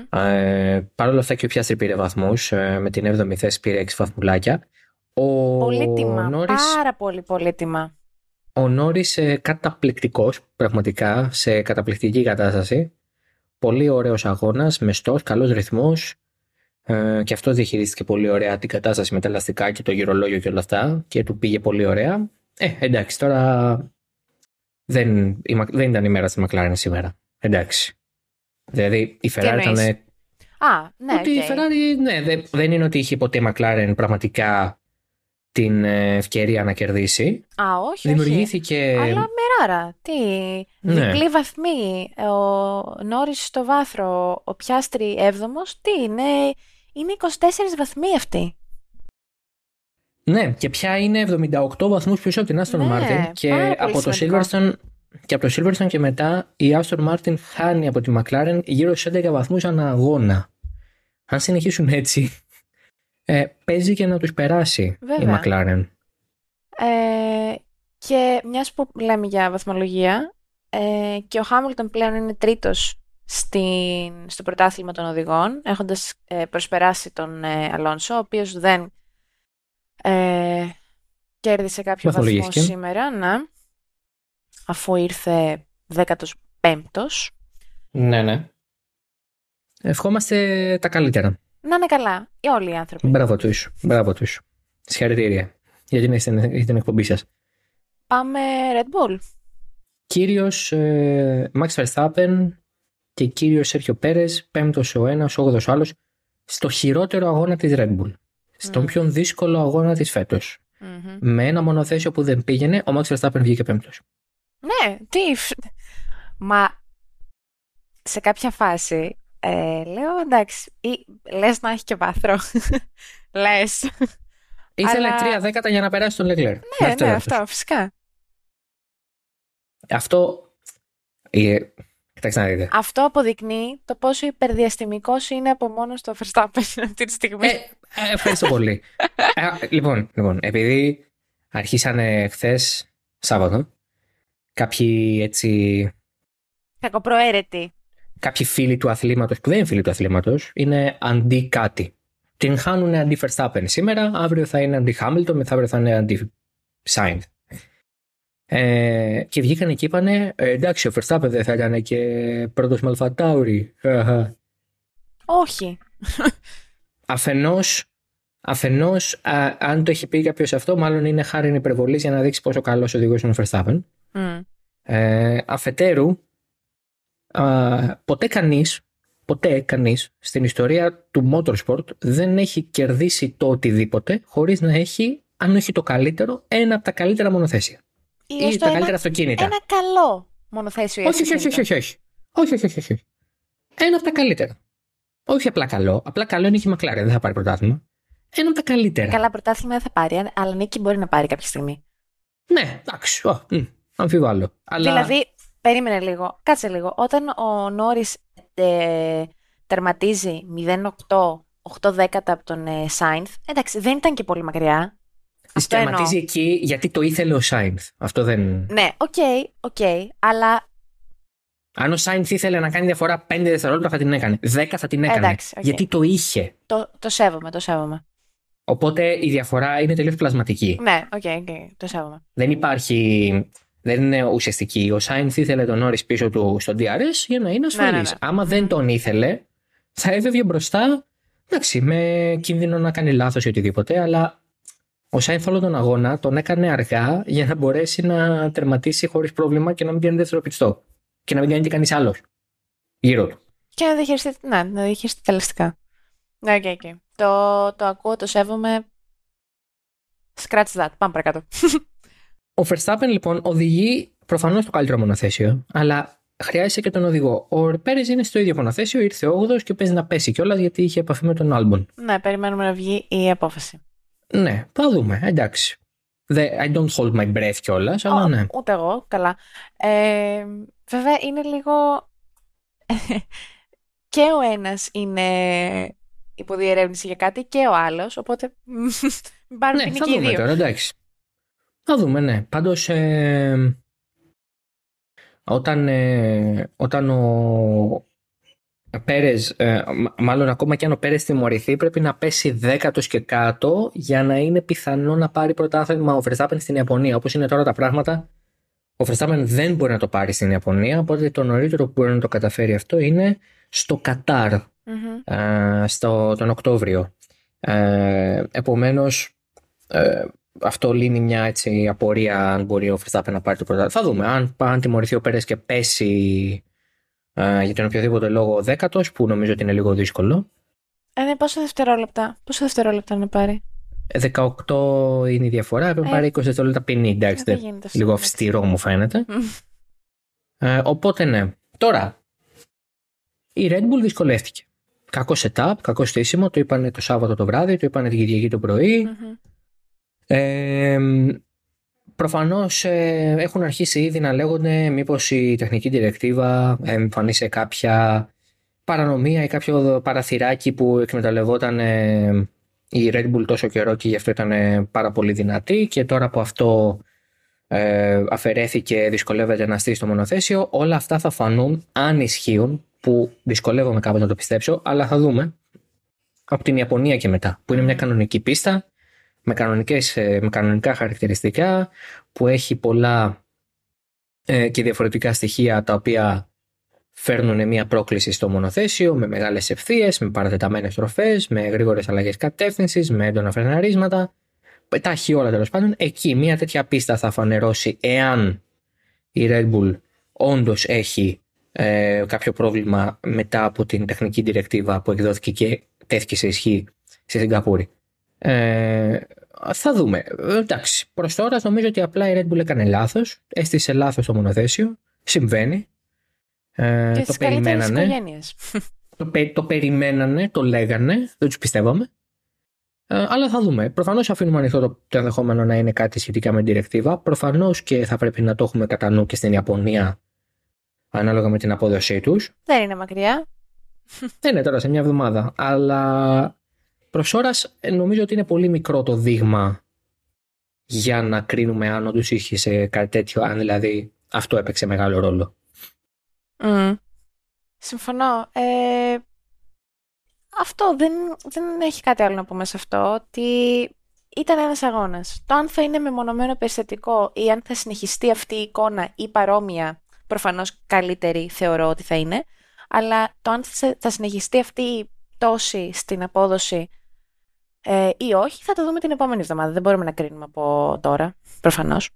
Ε, Παρ' όλα αυτά και ο Πιάστρη πήρε βαθμούς. Ε, με την 7η θέση πήρε 6 βαθμουλάκια. Ο πολύτιμα. Νόρις, πάρα πολύ πολύτιμα. Ο Νόρι ε, καταπληκτικός, πραγματικά, σε καταπληκτική κατάσταση. Πολύ ωραίος αγώνας, μεστός, καλός ρυθμός. Ε, και αυτό διαχειρίστηκε πολύ ωραία την κατάσταση με τα ελαστικά και το γυρολόγιο και όλα αυτά και του πήγε πολύ ωραία. Ε, εντάξει, τώρα δεν, δεν ήταν η μέρα στη Μακλάρεν σήμερα. Εντάξει. Δηλαδή η Ferrari ήταν. Α, ναι, ότι η Ferrari, ναι, δεν, είναι ότι είχε ποτέ η McLaren πραγματικά την ε, ευκαιρία να κερδίσει. Α, όχι. Δημιουργήθηκε. Όχι. Αλλά μεράρα. Τι. Ναι. Διπλή βαθμή. Ο Νόρις στο βάθρο. Ο Πιάστρη έβδομος. Τι είναι. Είναι 24 βαθμοί αυτοί. Ναι, και πια είναι 78 βαθμούς πίσω από την Aston ναι, Martin και από, το Silverstone, και από το Silverstone και μετά η Aston Martin χάνει από τη McLaren γύρω στους 11 βαθμούς ανά αγώνα. Αν συνεχίσουν έτσι, ε, παίζει και να τους περάσει Βέβαια. η McLaren. Ε, και μιας που λέμε για βαθμολογία, ε, και ο Hamilton πλέον είναι τρίτος στην, στο πρωτάθλημα των οδηγών, έχοντας ε, προσπεράσει τον ε, Αλόνσο, ο οποίος δεν ε, κέρδισε κάποιο βαθμό σήμερα, ναι, αφού ήρθε 15ος. Ναι, ναι. Ευχόμαστε τα καλύτερα. Να είναι καλά, οι όλοι οι άνθρωποι. Μπράβο του. Μπράβο του. Συγχαρητήρια για την, για την εκπομπή σας. Πάμε Red Bull. Κύριος ε, Max Verstappen και κύριος Σέρχιο Πέρες, πέμπτος ο ένα, όγδοο ο άλλος, στο χειρότερο αγώνα της Red Bull. Στον πιο δύσκολο αγώνα της φετο Με ένα μονοθέσιο που δεν πήγαινε, ο Max Verstappen βγήκε πέμπτος. Ναι, τι. Μα σε κάποια φάση ε, λέω εντάξει, ή, λες να έχει και βάθρο. λες. Ήθελε τρία δέκατα για να περάσει τον Λεγκλέρ. Ναι, ναι, αυτό, φυσικά. Αυτό. Ε, κοιτάξτε να δείτε. Αυτό αποδεικνύει το πόσο υπερδιαστημικός είναι από μόνος το Verstappen αυτή τη στιγμή. Ε, ε, ευχαριστώ πολύ. ε, λοιπόν, λοιπόν, επειδή αρχίσανε χθες Σάββατο, κάποιοι έτσι. Κακοπροαίρετοι κάποιοι φίλοι του αθλήματος που δεν είναι φίλοι του αθλήματος είναι αντί κάτι. Την χάνουν αντί Verstappen σήμερα, αύριο θα είναι αντί Hamilton, μεθαύριο θα είναι αντί Sainz. Ε, και βγήκαν και είπανε ε, εντάξει ο Verstappen δεν θα ήταν και πρώτος Μαλφατάουρη. Όχι. Αφενός, αφενός αν το έχει πει κάποιος αυτό μάλλον είναι χάρη υπερβολής για να δείξει πόσο καλός οδηγός είναι ο Verstappen. Mm. Ε, αφετέρου ποτέ κανείς, ποτέ κανείς στην ιστορία του motorsport δεν έχει κερδίσει το οτιδήποτε χωρίς να έχει, αν όχι το καλύτερο, ένα από τα καλύτερα μονοθέσια ή έστω τα καλύτερα αυτοκίνητα. Ένα καλό μονοθέσιο. Όχι, όχι, όχι, όχι, όχι. Όχι, όχι, όχι, όχι. Ένα από τα καλύτερα. Όχι απλά καλό. Απλά καλό είναι και η McLaren, δεν θα πάρει πρωτάθλημα. Ένα από τα καλύτερα. Καλά πρωτάθλημα δεν θα πάρει, αλλά νίκη μπορεί να πάρει κάποια στιγμή. Ναι, εντάξει. Oh, αμφιβάλλω. Αλλά... Δηλαδή, περίμενε λίγο. Κάτσε λίγο. Όταν ο Νόρις ε, τερματίζει 0-8, 8 δέκατα από τον ε, Σάινθ, εντάξει, δεν ήταν και πολύ μακριά τερματίζει εκεί γιατί το ήθελε ο Σάινθ. Αυτό δεν. Ναι, OK, okay, OK, okay, αλλά. Αν ο Σάινθ ήθελε να κάνει διαφορά 5 δευτερόλεπτα θα την έκανε. 10 θα την έκανε. Εντάξει, okay. Γιατί το είχε. Το, το σέβομαι, το σέβομαι. Οπότε η διαφορά είναι τελείως πλασματική. Ναι, OK, okay, okay, το σέβομαι. Δεν υπάρχει δεν είναι ουσιαστική. Ο Σάινθ ήθελε τον Νόρι πίσω του στο DRS για να είναι ασφαλή. Ναι, ναι, ναι. Άμα δεν τον ήθελε, θα έβγαινε μπροστά. Εντάξει, με κίνδυνο να κάνει λάθος ή οτιδήποτε, αλλά ο Σάινθ όλο τον αγώνα τον έκανε αργά για να μπορέσει να τερματίσει χωρίς πρόβλημα και να μην πιάνει δεύτερο pit stop. Και να μην κάνει και κανείς άλλος γύρω του. Και να διαχειριστεί, ναι, να διαχειριστεί τα λάστιχα. Ναι, okay, okay. Το, το ακούω, το σέβομαι. Scratch that. Πάμε παρακάτω. Ο Verstappen λοιπόν οδηγεί προφανώς το καλύτερο μονοθέσιο, αλλά χρειάζεται και τον οδηγό. Ο Πέρες είναι στο ίδιο μονοθέσιο, ήρθε 8ο και παίζει να πέσει κιόλας γιατί είχε επαφή με τον Άλμπον. Ναι, περιμένουμε να βγει η απόφαση. Ναι, θα δούμε, εντάξει. I don't hold my breath κιόλας, αλλά ναι. Ούτε εγώ, καλά. Ε, βέβαια είναι λίγο. και ο ένας είναι υποδιερεύνηση για κάτι και ο άλλος, οπότε. Πάρουν ναι, θα δούμε τώρα, εντάξει. Θα δούμε, ναι. Πάντως, ε, όταν, ε, όταν ο Πέρες, ε, μάλλον ακόμα και αν ο Πέρες τιμωρηθεί, πρέπει να πέσει δέκατος και κάτω για να είναι πιθανό να πάρει πρωτάθλημα ο Verstappen στην Ιαπωνία. Όπως είναι τώρα τα πράγματα, ο Verstappen δεν μπορεί να το πάρει στην Ιαπωνία, οπότε το νωρίτερο που μπορεί να το καταφέρει αυτό είναι στο καταρ στο, τον Οκτώβριο. Ε, επομένως, αυτό λύνει μια έτσι απορία αν μπορεί ο Verstappen να πάρει το πρωτάθλημα. Θα δούμε. Αν, αν τιμωρηθεί ο Πέρες και πέσει ε, για τον οποιοδήποτε λόγο δέκατος, που νομίζω ότι είναι λίγο δύσκολο. Ε, ναι, πόσα δευτερόλεπτα, πόσα δευτερόλεπτα να πάρει; 18 ε, είναι η διαφορά, πρέπει να ε. πάρει 20 δευτερόλεπτα ποινή. Εντάξει, ε, λίγο αυστηρό μου φαίνεται. ε, οπότε ναι. Τώρα, η Red Bull δυσκολεύτηκε. Κακός setup, κακό στήσιμο, το είπαν το Σάββατο το βράδυ, το είπαν την Κυριακή το πρωί. Mm-hmm. Ε, προφανώς έχουν αρχίσει ήδη να λέγονται μήπως η τεχνική διεκτήβα εμφανίσει κάποια παρανομία ή κάποιο παραθυράκι που εκμεταλλευόταν η Red Bull τόσο καιρό και γι' αυτό ήταν πάρα πολύ δυνατή και τώρα που αυτό ε, αφαιρέθηκε, δυσκολεύεται να στήσει το μονοθέσιο, όλα αυτά θα φανούν αν ισχύουν, που δυσκολεύομαι κάπως να το πιστέψω, αλλά θα δούμε. Από την Ιαπωνία και μετά, που είναι μια κανονική πίστα με, κανονικές, ε, με κανονικά χαρακτηριστικά, που έχει πολλά ε, και διαφορετικά στοιχεία τα οποία φέρνουν μια πρόκληση στο μονοθέσιο με μεγάλες ευθείες, με παρατεταμένες τροφές, με γρήγορες αλλαγές κατεύθυνσης, με έντονα φρεναρίσματα. Τα έχει όλα τέλος πάντων. Εκεί μια τέτοια πίστα θα φανερώσει εάν η Red Bull όντως έχει ε, κάποιο πρόβλημα μετά από την τεχνική διρεκτίβα που εκδόθηκε και τέθηκε σε ισχύ στη Σιγκαπούρη. Ε, θα δούμε. Εντάξει, προς τώρα νομίζω ότι απλά η Red Bull έκανε λάθος. Έστησε λάθος το μονοθέσιο. Συμβαίνει. Ε, και το περιμένανε. Το, το περιμένανε, το λέγανε, δεν τους πιστεύαμε. Ε, αλλά θα δούμε. Προφανώς αφήνουμε ανοιχτό το, το ενδεχόμενο να είναι κάτι σχετικά με την διρεκτίβα. Προφανώς και θα πρέπει να το έχουμε κατά νου και στην Ιαπωνία ανάλογα με την απόδοσή τους. Δεν είναι μακριά. Δεν είναι τώρα σε μια εβδομάδα. Αλλά προς ώρας νομίζω ότι είναι πολύ μικρό το δείγμα για να κρίνουμε αν όντως είχε σε κάτι τέτοιο, αν δηλαδή αυτό έπαιξε μεγάλο ρόλο. Mm. Συμφωνώ. Ε, αυτό δεν, δεν έχει κάτι άλλο να πούμε σε αυτό, ότι ήταν ένας αγώνας. Το αν θα είναι μεμονωμένο περιστατικό ή αν θα συνεχιστεί αυτή η εικόνα ή παρόμοια, προφανώς καλύτερη θεωρώ ότι θα είναι, αλλά το αν θα συνεχιστεί αυτή η τόση στην απόδοση ε, ή όχι, θα το δούμε την επόμενη εβδομάδα. Δεν μπορούμε να κρίνουμε από τώρα, προφανώς.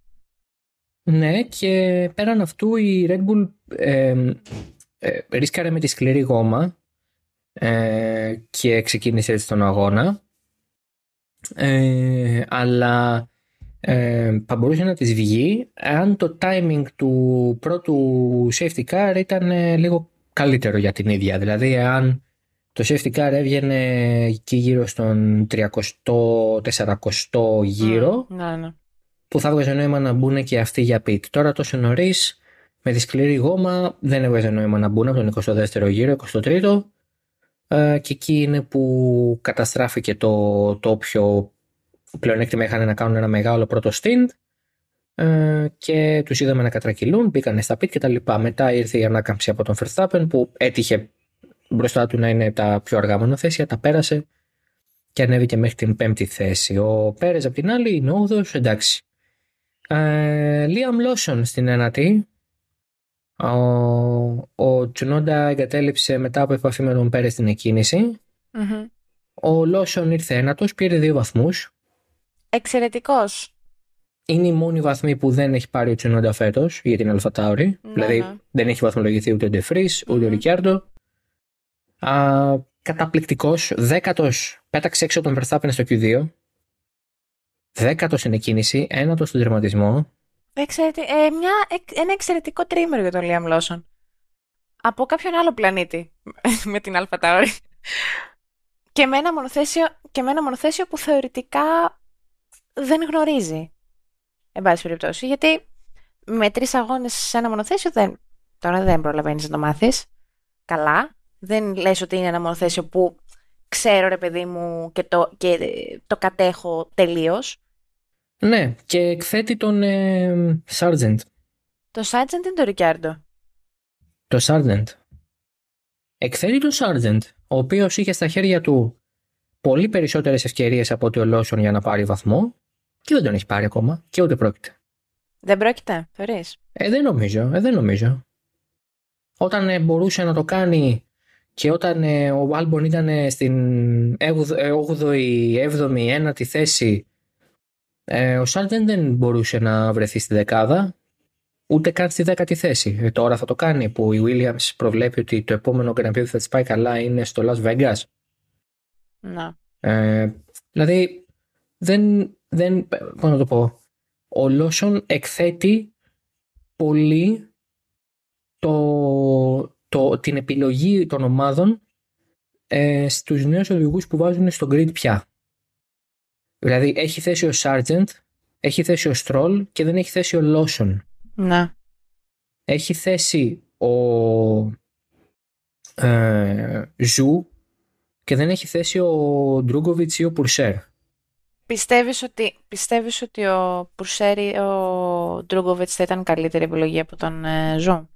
Ναι, και πέραν αυτού η Red Bull ε, ε, ρίσκαρε με τη σκληρή γόμα ε, και ξεκίνησε έτσι τον αγώνα. Ε, αλλά ε, θα μπορούσε να της βγει αν το timing του πρώτου safety car ήταν ε, λίγο καλύτερο για την ίδια. Δηλαδή αν το safety car έβγαινε εκεί γύρω στον 300-400 γύρο ναι, ναι. που θα έβγαζε νόημα να μπουν και αυτοί για pit. Τώρα τόσο νωρίς με τη σκληρή γόμα δεν έβγαζε νόημα να μπουν από τον 22ο γύρο, 23ο ε, και εκεί είναι που καταστράφηκε το, το όποιο πλεονέκτημα είχαν να κάνουν ένα μεγάλο πρώτο stint ε, και τους είδαμε να κατρακυλούν, μπήκαν στα πίτ και τα λοιπά. Μετά ήρθε η ανάκαμψη από τον Verstappen που έτυχε μπροστά του να είναι τα πιο αργά μονοθέσια, τα πέρασε και ανέβηκε μέχρι την πέμπτη θέση. Ο Πέρες απ' την άλλη είναι 8 εντάξει. Λίαμ ε, Λόσον στην ένατη, ο, ο Τσουνόντα εγκατέλειψε μετά από επαφή με τον Πέρες στην εκκινηση Ο Λόσον ήρθε ένατος, πήρε δύο βαθμούς. Εξαιρετικός. Είναι η μόνη βαθμή που δεν έχει πάρει ο Τσουνόντα φέτος για την Αλφατάουρη. Ναι, δηλαδή ναι. δεν έχει βαθμολογηθεί ούτε ο Ντεφρή ούτε ο Ρικιάρντο. Καταπληκτικός. Δέκατος πέταξε έξω τον Verstappen στο Q2. Δέκατος στην εκκίνηση, ένατος στον τερματισμό. Εξαιρετι... Ε, μια... Ένα εξαιρετικό τρίμερο για τον Λίαμ Λόσον. Από κάποιον άλλο πλανήτη με την Αλφα Και με, ένα μονοθέσιο... και με ένα μονοθέσιο που θεωρητικά δεν γνωρίζει. Εν πάση περιπτώσει. Γιατί με τρεις αγώνες σε ένα μονοθέσιο δεν... τώρα δεν προλαβαίνεις να το μάθεις. Καλά. Δεν λες ότι είναι ένα μονοθέσιο που ξέρω ρε παιδί μου και το, και το κατέχω τελείως. Ναι, και εκθέτει τον ε, Sargent. Το Sargent είναι το Ρικιάρντο. Το Sargent. Εκθέτει τον Sargent, ο οποίος είχε στα χέρια του πολύ περισσότερες ευκαιρίες από ότι ο Λόσον για να πάρει βαθμό και δεν τον έχει πάρει ακόμα και ούτε πρόκειται. Δεν πρόκειται, θεωρείς; Ε, δεν νομίζω, ε, δεν νομίζω. Όταν ε, μπορούσε να το κάνει και όταν ε, ο Άλμπον ήταν στην 8η, 7η, 9η θέση ε, ο Σάρτεν δεν μπορούσε να βρεθεί στη δεκάδα, ούτε καν στη δέκατη θέση. Ε, τώρα θα το κάνει που η Williams προβλέπει ότι το επόμενο Grand Prix θα της πάει καλά είναι στο Las Vegas. Να. Ε, δηλαδή, δεν, δεν, πώς να το πω, ο Λόσον εκθέτει πολύ το, το, την επιλογή των ομάδων ε, στους νέους οδηγούς που βάζουν στο grid πια. Δηλαδή έχει θέση ο Σάρτζεντ, έχει θέση ο Στρόλ και δεν έχει θέση ο Λόσον. Να. Έχει θέση ο ε, Ζου και δεν έχει θέση ο Ντρούγκοβιτς ή ο Πουρσέρ. Πιστεύεις ότι, πιστεύεις ότι ο Πουρσέρ ή ο Ντρούγκοβιτς θα ήταν καλύτερη επιλογή από τον ε, Ζου;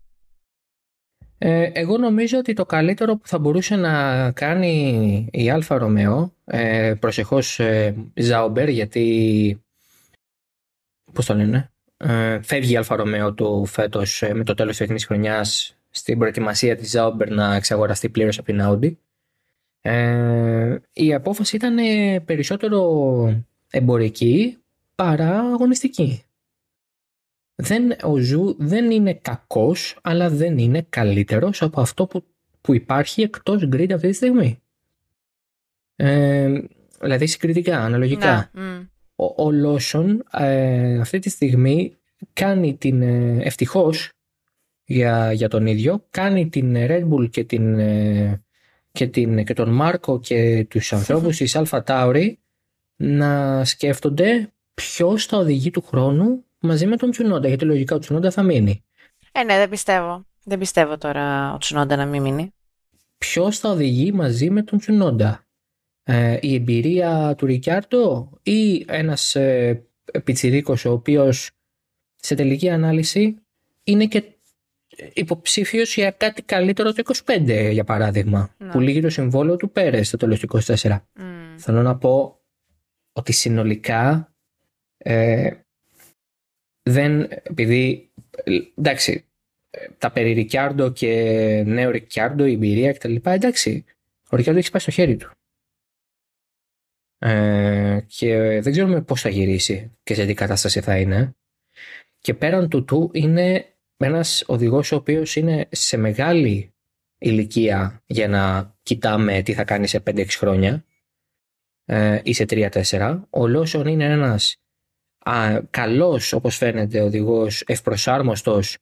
Ε, εγώ νομίζω ότι το καλύτερο που θα μπορούσε να κάνει η Alfa Romeo, ε, προσεχώς ε, Ζάουμπερ, γιατί, πώς το λένε, ε, φεύγει η Alfa Romeo του φέτος ε, με το τέλος της φετινής χρονιάς στην προετοιμασία της Ζάουμπερ να εξαγοραστεί πλήρως από την Audi. Ε, η απόφαση ήταν περισσότερο εμπορική παρά αγωνιστική. Δεν, ο Ζου δεν είναι κακός, αλλά δεν είναι καλύτερος από αυτό που, που υπάρχει εκτός grid αυτή τη στιγμή. Ε, δηλαδή συγκριτικά, αναλογικά. Να, Ο, ο Λόσον ε, αυτή τη στιγμή κάνει την ε, ευτυχώς για, για τον ίδιο, κάνει την Red Bull και, την, ε, και, την, και τον Μάρκο και τους ανθρώπους της Alpha Tauri να σκέφτονται ποιος θα οδηγεί του χρόνου μαζί με τον Τσουνόντα, γιατί λογικά ο Τσουνόντα θα μείνει. Ε, ναι, δεν πιστεύω. Δεν πιστεύω τώρα ο Τσουνόντα να μην μείνει. Ποιος θα οδηγεί μαζί με τον Τσουνόντα, ε, η εμπειρία του Ρικιάρτο ή ένας ε, πιτσιρίκος ο οποίος σε τελική ανάλυση είναι και υποψήφιος για κάτι καλύτερο το 25 για παράδειγμα Ναι. που λύγει το συμβόλαιο του Πέρες στο τέλος του 24 Μμ. θέλω να πω ότι συνολικά ε, δεν, επειδή, ε, εντάξει, ε, τα περί Ρικιάρντο και νέο Ρικιάρντο, η εμπειρία κτλ. Εντάξει, ο Ρικιάρντο έχει πάει στο χέρι του. Ε, και δεν ξέρουμε πώς θα γυρίσει και σε τι κατάσταση θα είναι. Και πέραν του του είναι ένας οδηγός ο οποίος είναι σε μεγάλη ηλικία για να κοιτάμε τι θα κάνει σε 5-6 χρόνια ε, ή σε 3-4. Ο Λόσον είναι ένας α, καλός όπως φαίνεται οδηγός ευπροσάρμοστος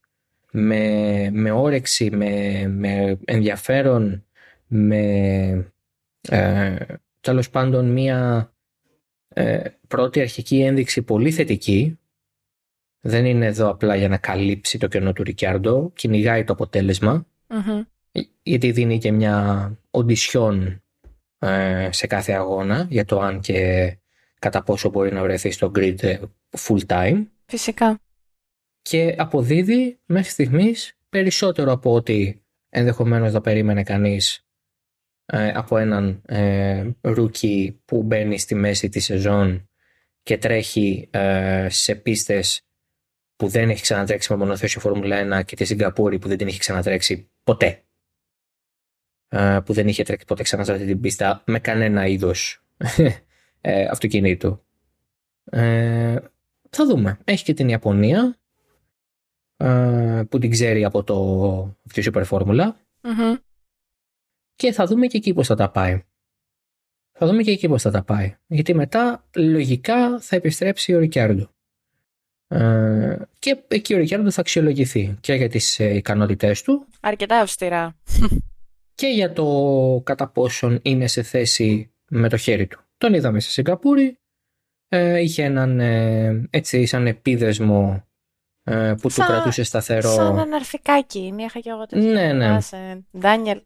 με, με όρεξη, με, με ενδιαφέρον, με ε, τέλος πάντων μία ε, πρώτη αρχική ένδειξη πολύ θετική. Δεν είναι εδώ απλά για να καλύψει το κενό του Ρικιάρντο, κυνηγάει το αποτέλεσμα Μμμ. γιατί δίνει και μια οντισιόν ε, σε κάθε αγώνα για το αν και κατά πόσο μπορεί να βρεθεί στο grid ε, full time Φυσικά. και αποδίδει μέχρι στιγμής περισσότερο από ό,τι ενδεχομένως θα περίμενε κανείς ε, από έναν ε, rookie που μπαίνει στη μέση της σεζόν και τρέχει ε, σε πίστες που δεν έχει ξανατρέξει με μονοθέσιο Φόρμουλα 1 και τη Σιγκαπούρη που δεν την έχει ξανατρέξει ποτέ. Ε, που δεν είχε τρέξει ποτέ ξανά σε αυτή την πίστα με κανένα είδος ε, αυτοκινήτου. Ε, θα δούμε. Έχει και την Ιαπωνία ε, που την ξέρει από το από τη Super Formula Μμμ. και θα δούμε και εκεί πώς θα τα πάει. Θα δούμε και εκεί πώς θα τα πάει. Γιατί μετά λογικά θα επιστρέψει ο Ρικιάρντο. Ε, και εκεί ο Ρικιάρντο θα αξιολογηθεί και για τις ε, ικανότητές του Αρκετά αυστηρά. και για το κατά πόσον είναι σε θέση με το χέρι του. Τον είδαμε σε Σιγκαπούρη, ε, είχε έναν ε, έτσι σαν επίδεσμο ε, που Σαν- του κρατούσε σταθερό. Σαν αναρθικάκι. Μία είχα και εγώ τέτοια. Ναι, ναι. Άσε, Ντάνιελ.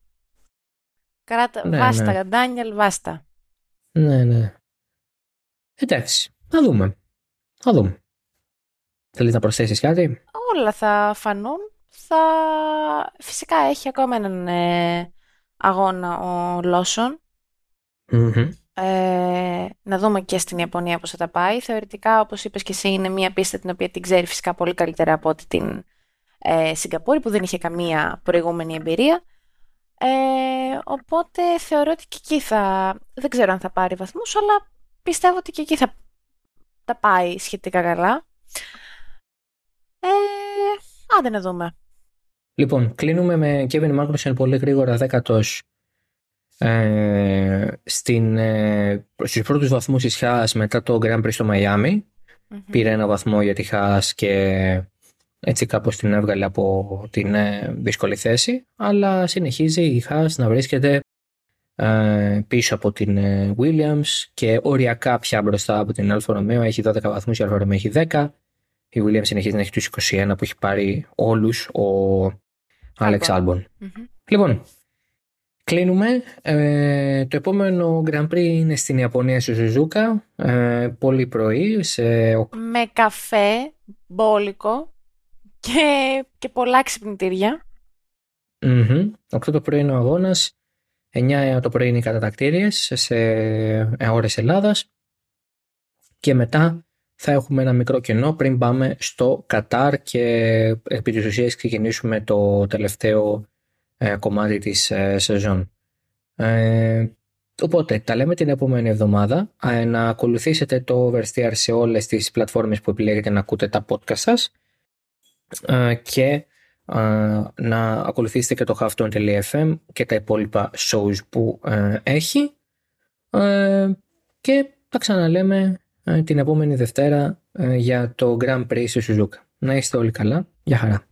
Κράτα, Ναι, βάστα, ναι. Ντάνιελ, βάστα. Ναι, ναι. Εντάξει, θα δούμε. Θα δούμε. Θέλεις να προσθέσεις κάτι; Όλα θα φανούν. Θα... Φυσικά έχει ακόμα έναν ε, αγώνα ο Λόσον. Μμμ. Ε, να δούμε και στην Ιαπωνία πώς θα τα πάει. Θεωρητικά, όπως είπες και εσύ, είναι μια πίστα την οποία την ξέρει φυσικά πολύ καλύτερα από ότι την ε, Σιγκαπούρη που δεν είχε καμία προηγούμενη εμπειρία. Ε, οπότε θεωρώ ότι και εκεί θα... Δεν ξέρω αν θα πάρει βαθμούς, αλλά πιστεύω ότι και εκεί θα τα πάει σχετικά καλά. Ε, άντε να δούμε. Λοιπόν, κλείνουμε με Kevin Magnussen πολύ γρήγορα δέκατος ε, στην, ε, στους πρώτους βαθμούς της Haas μετά το Grand Prix στο Μαϊάμι. Μμμ. Πήρε ένα βαθμό για τη Haas και έτσι κάπως την έβγαλε από την ε, δύσκολη θέση. Αλλά συνεχίζει η Haas να βρίσκεται ε, πίσω από την ε, Williams και οριακά πια μπροστά από την Alfa Romeo. Έχει 12 βαθμούς, η Alfa Romeo έχει 10. Η Williams συνεχίζει να έχει τους 21 που έχει πάρει όλους ο Alex Albon. Albon. Μμμ. Λοιπόν, κλείνουμε. Ε, το επόμενο Grand Prix είναι στην Ιαπωνία στη Σουζούκα. Ε, πολύ πρωί, σε ο- Με καφέ, μπόλικο και, και πολλά ξυπνητήρια. Mm-hmm. 8 το πρωί είναι ο αγώνας. 9 το πρωί είναι οι κατατακτήριες σε ώρες Ελλάδας. Και μετά θα έχουμε ένα μικρό κενό πριν πάμε στο Κατάρ και επί της ουσίας ξεκινήσουμε το τελευταίο ε, κομμάτι της ε, σεζόν. Ε, οπότε τα λέμε την επόμενη εβδομάδα. Ε, να ακολουθήσετε το Oversteer σε όλες τις πλατφόρμες που επιλέγετε να ακούτε τα podcast σας ε, και να ακολουθήσετε και το halftone.fm και τα υπόλοιπα shows που έχει και τα ξαναλέμε την επόμενη Δευτέρα για το Grand Prix στη Σουζούκα. Να είστε όλοι καλά. Γεια χαρά.